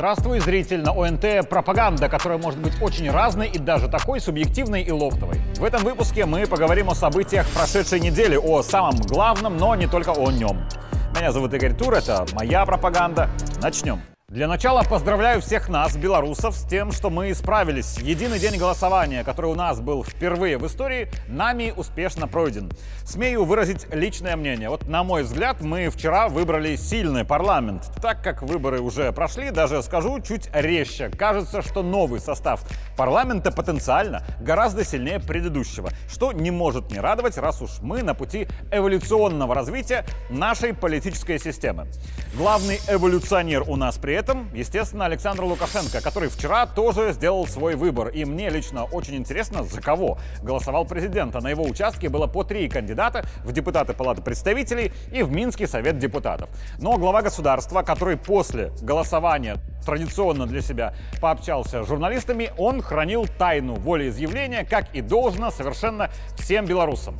Здравствуй, зритель на ОНТ «Пропаганда», которая может быть очень разной и даже такой субъективной и лофтовой. В этом выпуске мы поговорим о событиях прошедшей недели, о самом главном, но не только о нем. Меня зовут Игорь Тур, это моя пропаганда. Начнем. Для начала поздравляю всех нас, белорусов, с тем, что мы справились. Единый день голосования, который у нас был впервые в истории, нами успешно пройден. Смею выразить личное мнение. Вот на мой взгляд, мы вчера выбрали сильный парламент. Так как выборы уже прошли, даже скажу чуть резче. Кажется, что новый состав парламента потенциально гораздо сильнее предыдущего, что не может не радовать, раз уж мы на пути эволюционного развития нашей политической системы. Главный эволюционер у нас при этом, естественно, Александр Лукашенко, который вчера тоже сделал свой выбор. И мне лично очень интересно, за кого голосовал президент. А на его участке было по три кандидата в депутаты Палаты представителей и в Минский совет депутатов. Но глава государства, который после голосования традиционно для себя пообщался с журналистами, он хранил тайну волеизъявления, как и должно совершенно всем белорусам.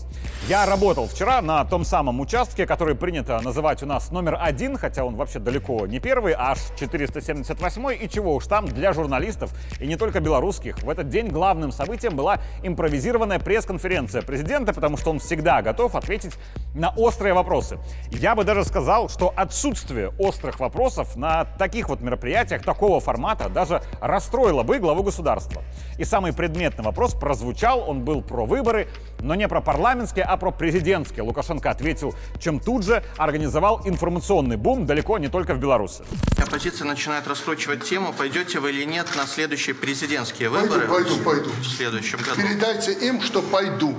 Я работал вчера на том самом участке, который принято называть у нас номер один, хотя он вообще далеко не первый, аж 478 и чего уж там для журналистов, и не только белорусских. В этот день главным событием была импровизированная пресс-конференция президента, потому что он всегда готов ответить на острые вопросы. Я бы даже сказал, что отсутствие острых вопросов на таких вот мероприятиях такого формата даже расстроило бы главу государства. И самый предметный вопрос прозвучал, он был про выборы, но не про парламентские, а про президентские. Лукашенко ответил, чем тут же организовал информационный бум далеко не только в Беларуси. Оппозиция начинает раскручивать тему, пойдете вы или нет на следующие президентские выборы. Пойду, пойду, пойду. В следующем году. Передайте им, что пойду.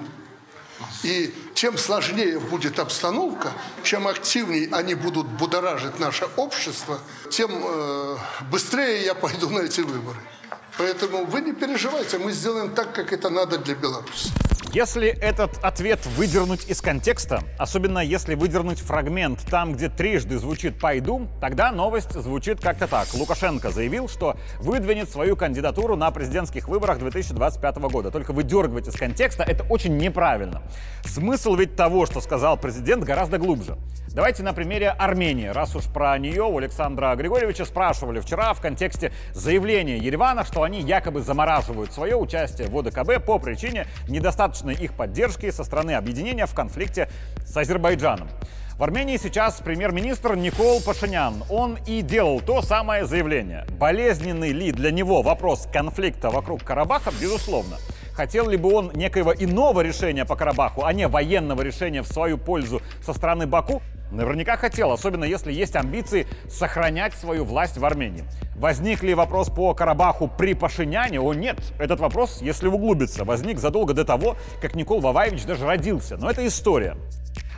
И чем сложнее будет обстановка, чем активнее они будут будоражить наше общество, тем э, быстрее я пойду на эти выборы. Поэтому вы не переживайте, мы сделаем так, как это надо для Беларуси. Если этот ответ выдернуть из контекста, особенно если выдернуть фрагмент там, где трижды звучит «пойду», тогда новость звучит как-то так. Лукашенко заявил, что выдвинет свою кандидатуру на президентских выборах 2025 года. Только выдергивать из контекста это очень неправильно. Смысл ведь того, что сказал президент, гораздо глубже. Давайте на примере Армении. Раз уж про нее у Александра Григорьевича спрашивали вчера в контексте заявления Еревана, что они якобы замораживают свое участие в ОДКБ по причине недостаточной их поддержки со стороны объединения в конфликте с Азербайджаном. В Армении сейчас премьер-министр Никол Пашинян. Он и делал то самое заявление. Болезненный ли для него вопрос конфликта вокруг Карабаха, безусловно. Хотел ли бы он некоего иного решения по Карабаху, а не военного решения в свою пользу со стороны Баку? Наверняка хотел, особенно если есть амбиции сохранять свою власть в Армении. Возник ли вопрос по Карабаху при Пашиняне? О нет, этот вопрос, если углубиться, возник задолго до того, как Никол Ваваевич даже родился. Но это история.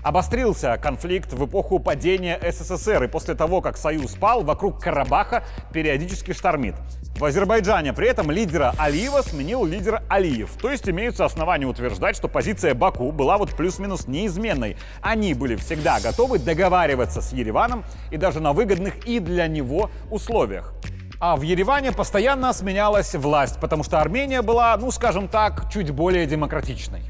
Обострился конфликт в эпоху падения СССР, и после того, как Союз пал, вокруг Карабаха периодически штормит. В Азербайджане при этом лидера Алиева сменил лидер Алиев. То есть имеются основания утверждать, что позиция Баку была вот плюс-минус неизменной. Они были всегда готовы договариваться с Ереваном и даже на выгодных и для него условиях. А в Ереване постоянно сменялась власть, потому что Армения была, ну скажем так, чуть более демократичной.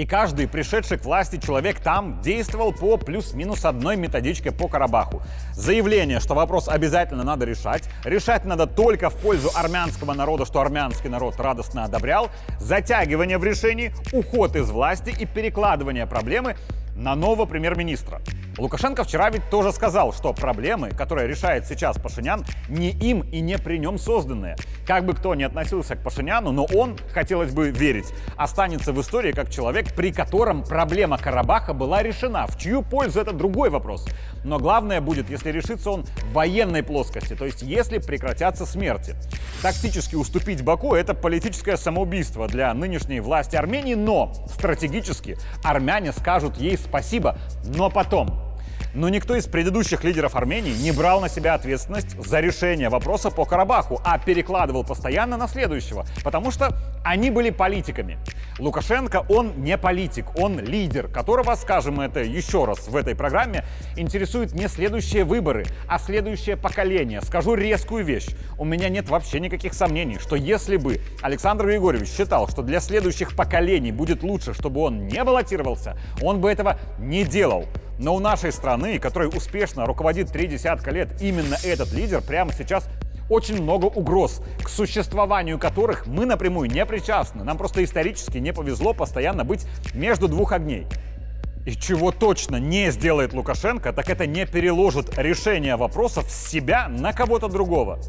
И каждый пришедший к власти человек там действовал по плюс-минус одной методичке по Карабаху. Заявление, что вопрос обязательно надо решать, решать надо только в пользу армянского народа, что армянский народ радостно одобрял, затягивание в решении, уход из власти и перекладывание проблемы на нового премьер-министра. Лукашенко вчера ведь тоже сказал, что проблемы, которые решает сейчас Пашинян, не им и не при нем созданные. Как бы кто ни относился к Пашиняну, но он, хотелось бы верить, останется в истории как человек, при котором проблема Карабаха была решена. В чью пользу это другой вопрос. Но главное будет, если решится он в военной плоскости, то есть если прекратятся смерти. Тактически уступить Баку – это политическое самоубийство для нынешней власти Армении, но стратегически армяне скажут ей спасибо, но потом. Но никто из предыдущих лидеров Армении не брал на себя ответственность за решение вопроса по Карабаху, а перекладывал постоянно на следующего, потому что они были политиками. Лукашенко, он не политик, он лидер, которого, скажем это еще раз в этой программе, интересуют не следующие выборы, а следующее поколение. Скажу резкую вещь. У меня нет вообще никаких сомнений, что если бы Александр Григорьевич считал, что для следующих поколений будет лучше, чтобы он не баллотировался, он бы этого не делал. Но у нашей страны, которой успешно руководит три десятка лет именно этот лидер, прямо сейчас очень много угроз, к существованию которых мы напрямую не причастны. Нам просто исторически не повезло постоянно быть между двух огней. И чего точно не сделает Лукашенко, так это не переложит решение вопросов с себя на кого-то другого.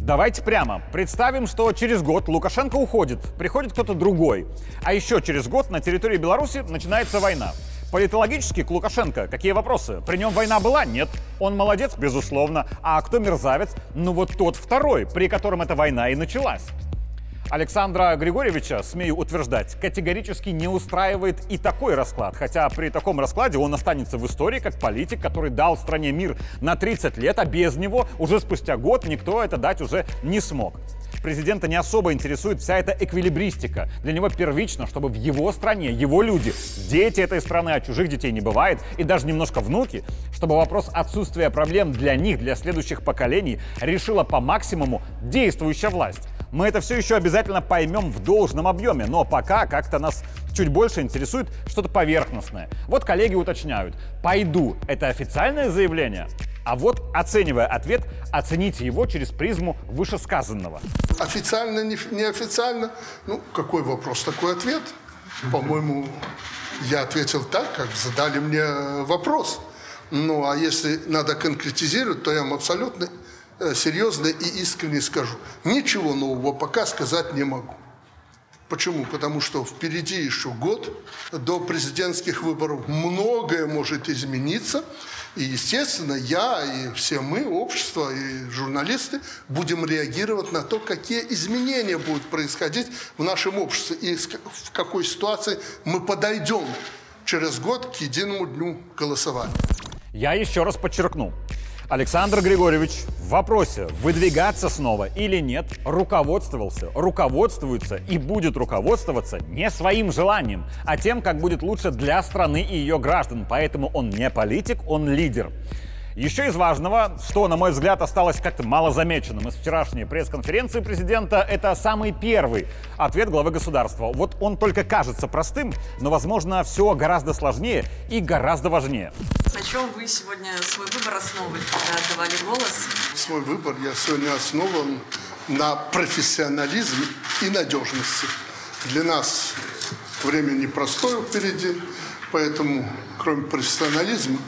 Давайте прямо. Представим, что через год Лукашенко уходит, приходит кто-то другой. А еще через год на территории Беларуси начинается война. Политологически к Лукашенко какие вопросы? При нем война была? Нет. Он молодец? Безусловно. А кто мерзавец? Ну вот тот второй, при котором эта война и началась. Александра Григорьевича, смею утверждать, категорически не устраивает и такой расклад. Хотя при таком раскладе он останется в истории как политик, который дал стране мир на 30 лет, а без него уже спустя год никто это дать уже не смог. Президента не особо интересует вся эта эквилибристика. Для него первично, чтобы в его стране, его люди, дети этой страны, а чужих детей не бывает, и даже немножко внуки, чтобы вопрос отсутствия проблем для них, для следующих поколений решила по максимуму действующая власть. Мы это все еще обязательно поймем в должном объеме, но пока как-то нас чуть больше интересует что-то поверхностное. Вот коллеги уточняют, пойду, это официальное заявление? А вот, оценивая ответ, оцените его через призму вышесказанного. Официально, не- неофициально? Ну, какой вопрос, такой ответ? По-моему, я ответил так, как задали мне э, вопрос. Ну, а если надо конкретизировать, то я вам абсолютно э, серьезно и искренне скажу. Ничего нового пока сказать не могу. Почему? Потому что впереди еще год до президентских выборов. Многое может измениться. И, естественно, я и все мы, общество и журналисты, будем реагировать на то, какие изменения будут происходить в нашем обществе и в какой ситуации мы подойдем через год к единому дню голосования. Я еще раз подчеркну. Александр Григорьевич в вопросе, выдвигаться снова или нет, руководствовался, руководствуется и будет руководствоваться не своим желанием, а тем, как будет лучше для страны и ее граждан. Поэтому он не политик, он лидер. Еще из важного, что, на мой взгляд, осталось как-то малозамеченным из вчерашней пресс-конференции президента, это самый первый ответ главы государства. Вот он только кажется простым, но, возможно, все гораздо сложнее и гораздо важнее. На чем вы сегодня свой выбор основывали, когда отдавали голос? Свой выбор я сегодня основан на профессионализме и надежности. Для нас время непростое впереди, поэтому кроме профессионализма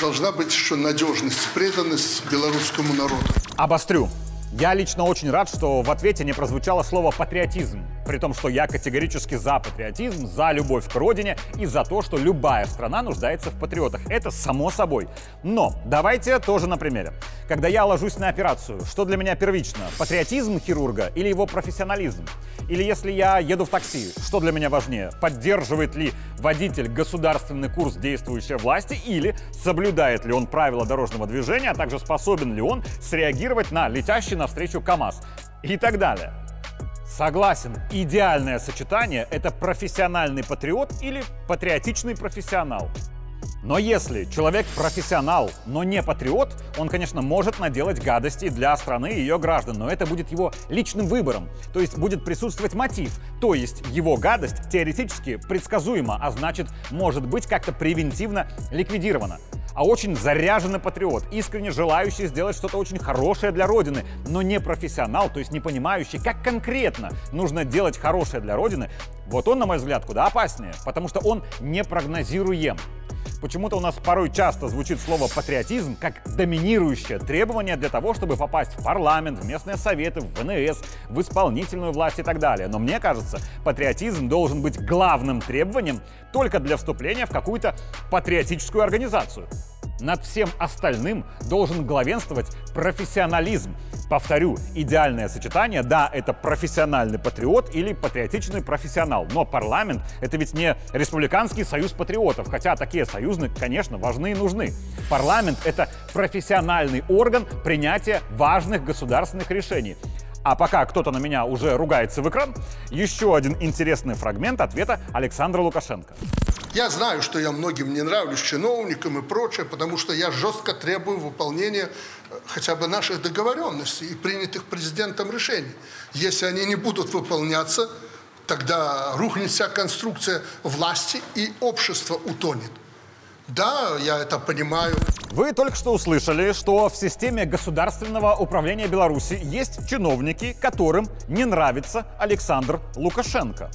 должна быть еще надежность, преданность белорусскому народу. Обострю. Я лично очень рад, что в ответе не прозвучало слово «патриотизм», при том, что я категорически за патриотизм, за любовь к родине и за то, что любая страна нуждается в патриотах. Это само собой. Но давайте тоже на примере. Когда я ложусь на операцию, что для меня первично? Патриотизм хирурга или его профессионализм? Или если я еду в такси, что для меня важнее? Поддерживает ли водитель государственный курс действующей власти или соблюдает ли он правила дорожного движения, а также способен ли он среагировать на летящий навстречу КАМАЗ и так далее. Согласен, идеальное сочетание – это профессиональный патриот или патриотичный профессионал. Но если человек профессионал, но не патриот, он, конечно, может наделать гадости для страны и ее граждан, но это будет его личным выбором. То есть будет присутствовать мотив, то есть его гадость теоретически предсказуема, а значит, может быть как-то превентивно ликвидирована. А очень заряженный патриот, искренне желающий сделать что-то очень хорошее для Родины, но не профессионал, то есть не понимающий, как конкретно нужно делать хорошее для Родины, вот он, на мой взгляд, куда опаснее, потому что он непрогнозируем. Почему-то у нас порой часто звучит слово патриотизм как доминирующее требование для того, чтобы попасть в парламент, в местные советы, в ВНС, в исполнительную власть и так далее. Но мне кажется, патриотизм должен быть главным требованием только для вступления в какую-то патриотическую организацию. Над всем остальным должен главенствовать профессионализм. Повторю, идеальное сочетание, да, это профессиональный патриот или патриотичный профессионал. Но парламент — это ведь не республиканский союз патриотов, хотя такие союзы, конечно, важны и нужны. Парламент — это профессиональный орган принятия важных государственных решений. А пока кто-то на меня уже ругается в экран, еще один интересный фрагмент ответа Александра Лукашенко. Я знаю, что я многим не нравлюсь, чиновникам и прочее, потому что я жестко требую выполнения э, хотя бы наших договоренностей и принятых президентом решений. Если они не будут выполняться, тогда рухнет вся конструкция власти и общество утонет. Да, я это понимаю. Вы только что услышали, что в системе государственного управления Беларуси есть чиновники, которым не нравится Александр Лукашенко.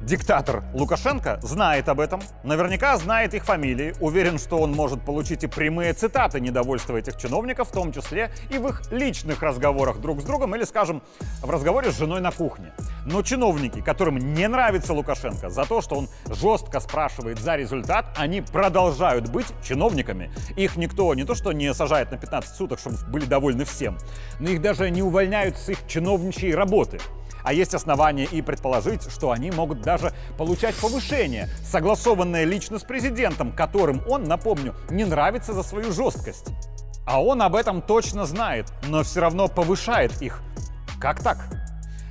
Диктатор Лукашенко знает об этом, наверняка знает их фамилии, уверен, что он может получить и прямые цитаты недовольства этих чиновников, в том числе и в их личных разговорах друг с другом или, скажем, в разговоре с женой на кухне. Но чиновники, которым не нравится Лукашенко за то, что он жестко спрашивает за результат, они продолжают быть чиновниками. Их никто не то что не сажает на 15 суток, чтобы были довольны всем, но их даже не увольняют с их чиновничьей работы. А есть основания и предположить, что они могут даже получать повышение, согласованное лично с президентом, которым он, напомню, не нравится за свою жесткость. А он об этом точно знает, но все равно повышает их. Как так?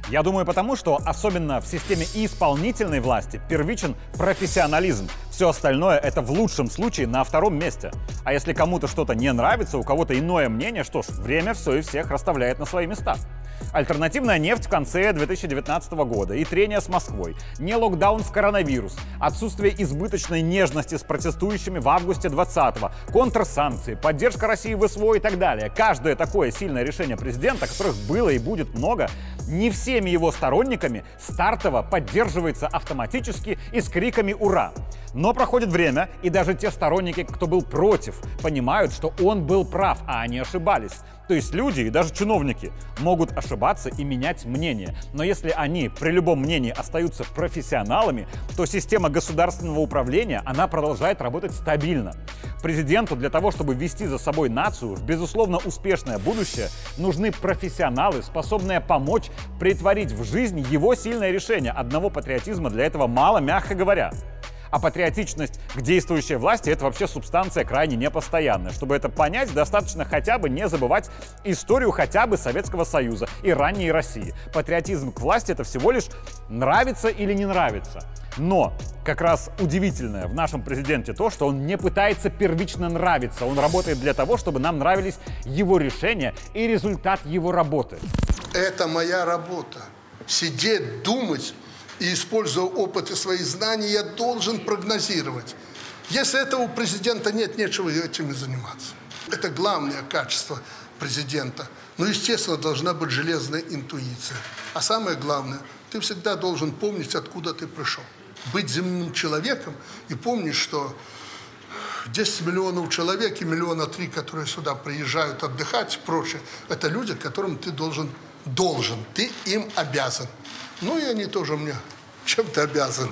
Я думаю потому, что особенно в системе исполнительной власти первичен профессионализм. Все остальное это в лучшем случае на втором месте. А если кому-то что-то не нравится, у кого-то иное мнение, что ж, время все и всех расставляет на свои места. Альтернативная нефть в конце 2019 года и трение с Москвой, не локдаун в коронавирус, отсутствие избыточной нежности с протестующими в августе 20-го, контрсанкции, поддержка России в СВО и так далее. Каждое такое сильное решение президента, которых было и будет много, не всеми его сторонниками стартово поддерживается автоматически и с криками «Ура!». Но проходит время, и даже те сторонники, кто был против, понимают, что он был прав, а они ошибались. То есть люди и даже чиновники могут ошибаться и менять мнение. Но если они при любом мнении остаются профессионалами, то система государственного управления, она продолжает работать стабильно. Президенту для того, чтобы вести за собой нацию в безусловно успешное будущее, нужны профессионалы, способные помочь притворить в жизнь его сильное решение. Одного патриотизма для этого мало, мягко говоря. А патриотичность к действующей власти — это вообще субстанция крайне непостоянная. Чтобы это понять, достаточно хотя бы не забывать историю хотя бы Советского Союза и ранней России. Патриотизм к власти — это всего лишь нравится или не нравится. Но как раз удивительное в нашем президенте то, что он не пытается первично нравиться. Он работает для того, чтобы нам нравились его решения и результат его работы. Это моя работа. Сидеть, думать и, используя опыт и свои знания, я должен прогнозировать. Если этого у президента нет, нечего этим и заниматься. Это главное качество президента. Но, естественно, должна быть железная интуиция. А самое главное, ты всегда должен помнить, откуда ты пришел. Быть земным человеком и помнить, что 10 миллионов человек и миллиона три, которые сюда приезжают отдыхать и прочее, это люди, которым ты должен, должен, ты им обязан. Ну и они тоже мне чем-то обязаны.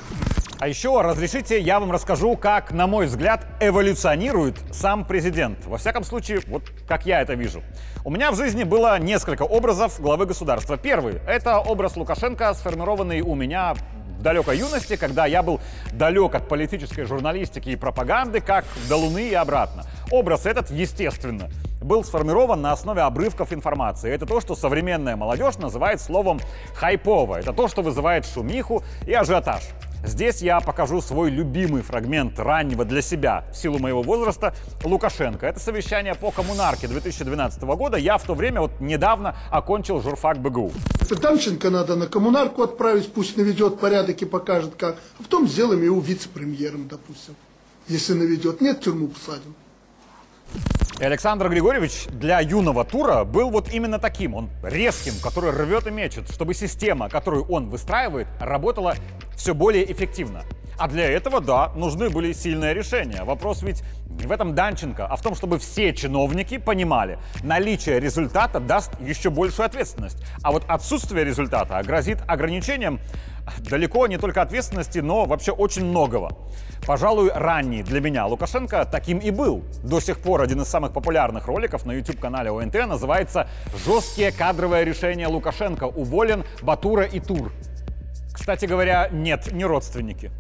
А еще разрешите, я вам расскажу, как, на мой взгляд, эволюционирует сам президент. Во всяком случае, вот как я это вижу. У меня в жизни было несколько образов главы государства. Первый — это образ Лукашенко, сформированный у меня в далекой юности, когда я был далек от политической журналистики и пропаганды, как до Луны и обратно. Образ этот, естественно, был сформирован на основе обрывков информации. Это то, что современная молодежь называет словом «хайпово». Это то, что вызывает шумиху и ажиотаж. Здесь я покажу свой любимый фрагмент раннего для себя, в силу моего возраста, Лукашенко. Это совещание по коммунарке 2012 года. Я в то время, вот недавно, окончил журфак БГУ. Данченко надо на коммунарку отправить, пусть наведет порядок и покажет как. А потом сделаем его вице-премьером, допустим. Если наведет. Нет, тюрьму посадим. И Александр Григорьевич для юного тура был вот именно таким. Он резким, который рвет и мечет, чтобы система, которую он выстраивает, работала все более эффективно. А для этого, да, нужны были сильные решения. Вопрос ведь не в этом Данченко, а в том, чтобы все чиновники понимали, наличие результата даст еще большую ответственность. А вот отсутствие результата грозит ограничением далеко не только ответственности, но вообще очень многого. Пожалуй, ранний для меня Лукашенко таким и был. До сих пор один из самых популярных роликов на YouTube-канале ОНТ называется «Жесткие кадровые решения Лукашенко. Уволен Батура и Тур». Кстати говоря, нет, не родственники.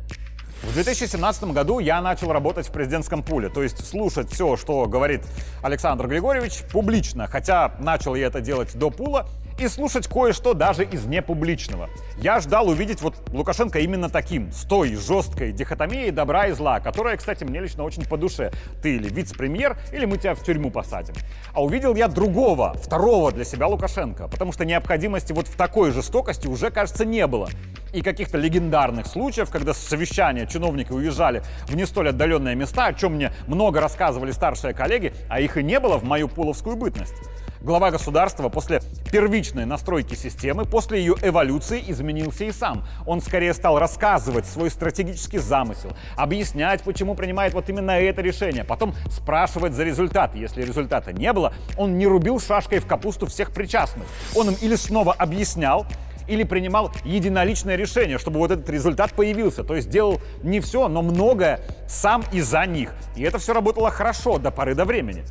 В 2017 году я начал работать в президентском пуле, то есть слушать все, что говорит Александр Григорьевич, публично. Хотя начал я это делать до пула, и слушать кое-что даже из непубличного. Я ждал увидеть вот Лукашенко именно таким, с той жесткой дихотомией добра и зла, которая, кстати, мне лично очень по душе. Ты или вице-премьер, или мы тебя в тюрьму посадим. А увидел я другого, второго для себя Лукашенко, потому что необходимости вот в такой жестокости уже, кажется, не было и каких-то легендарных случаев, когда с совещания чиновники уезжали в не столь отдаленные места, о чем мне много рассказывали старшие коллеги, а их и не было в мою пуловскую бытность. Глава государства после первичной настройки системы, после ее эволюции изменился и сам. Он скорее стал рассказывать свой стратегический замысел, объяснять, почему принимает вот именно это решение, потом спрашивать за результаты. Если результата не было, он не рубил шашкой в капусту всех причастных. Он им или снова объяснял, или принимал единоличное решение, чтобы вот этот результат появился. То есть делал не все, но многое сам и за них. И это все работало хорошо до поры до времени.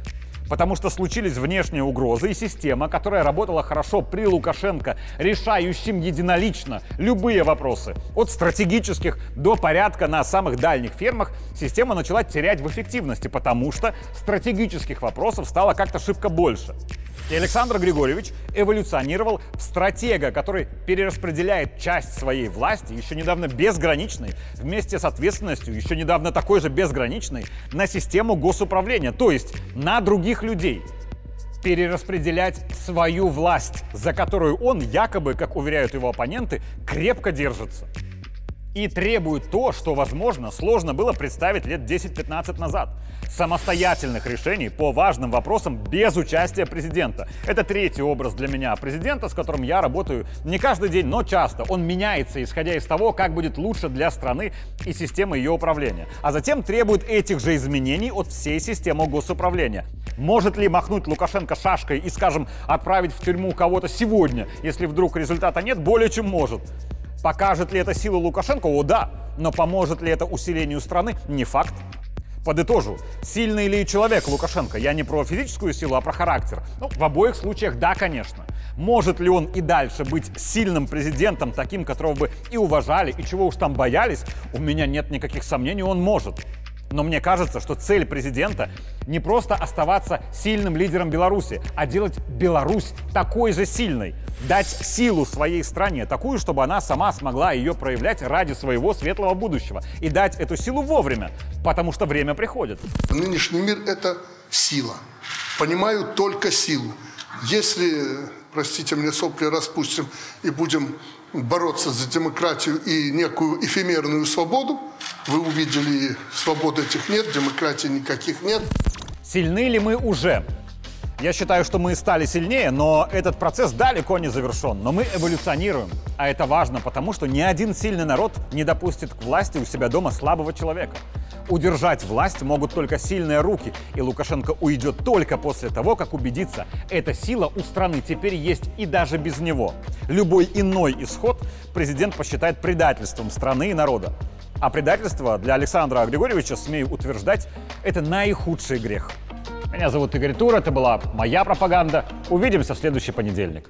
Потому что случились внешние угрозы и система, которая работала хорошо при Лукашенко, решающим единолично любые вопросы. От стратегических до порядка на самых дальних фермах система начала терять в эффективности, потому что стратегических вопросов стало как-то шибко больше. И Александр Григорьевич эволюционировал в стратега, который перераспределяет часть своей власти, еще недавно безграничной, вместе с ответственностью, еще недавно такой же безграничной, на систему госуправления, то есть на других людей перераспределять свою власть, за которую он якобы, как уверяют его оппоненты, крепко держится и требует то, что, возможно, сложно было представить лет 10-15 назад. Самостоятельных решений по важным вопросам без участия президента. Это третий образ для меня президента, с которым я работаю не каждый день, но часто. Он меняется, исходя из того, как будет лучше для страны и системы ее управления. А затем требует этих же изменений от всей системы госуправления. Может ли махнуть Лукашенко шашкой и, скажем, отправить в тюрьму кого-то сегодня, если вдруг результата нет? Более чем может. Покажет ли это силу Лукашенко? О, да. Но поможет ли это усилению страны? Не факт. Подытожу. Сильный ли человек Лукашенко? Я не про физическую силу, а про характер. Ну, в обоих случаях да, конечно. Может ли он и дальше быть сильным президентом, таким, которого бы и уважали, и чего уж там боялись? У меня нет никаких сомнений, он может. Но мне кажется, что цель президента не просто оставаться сильным лидером Беларуси, а делать Беларусь такой же сильной. Дать силу своей стране, такую, чтобы она сама смогла ее проявлять ради своего светлого будущего. И дать эту силу вовремя, потому что время приходит. Нынешний мир – это сила. Понимаю только силу. Если, простите мне, сопли распустим и будем бороться за демократию и некую эфемерную свободу, вы увидели, свободы этих нет, демократии никаких нет. Сильны ли мы уже? Я считаю, что мы стали сильнее, но этот процесс далеко не завершен. Но мы эволюционируем. А это важно, потому что ни один сильный народ не допустит к власти у себя дома слабого человека. Удержать власть могут только сильные руки, и Лукашенко уйдет только после того, как убедится, эта сила у страны теперь есть и даже без него. Любой иной исход президент посчитает предательством страны и народа. А предательство для Александра Григорьевича, смею утверждать, это наихудший грех. Меня зовут Игорь Тур, это была моя пропаганда. Увидимся в следующий понедельник.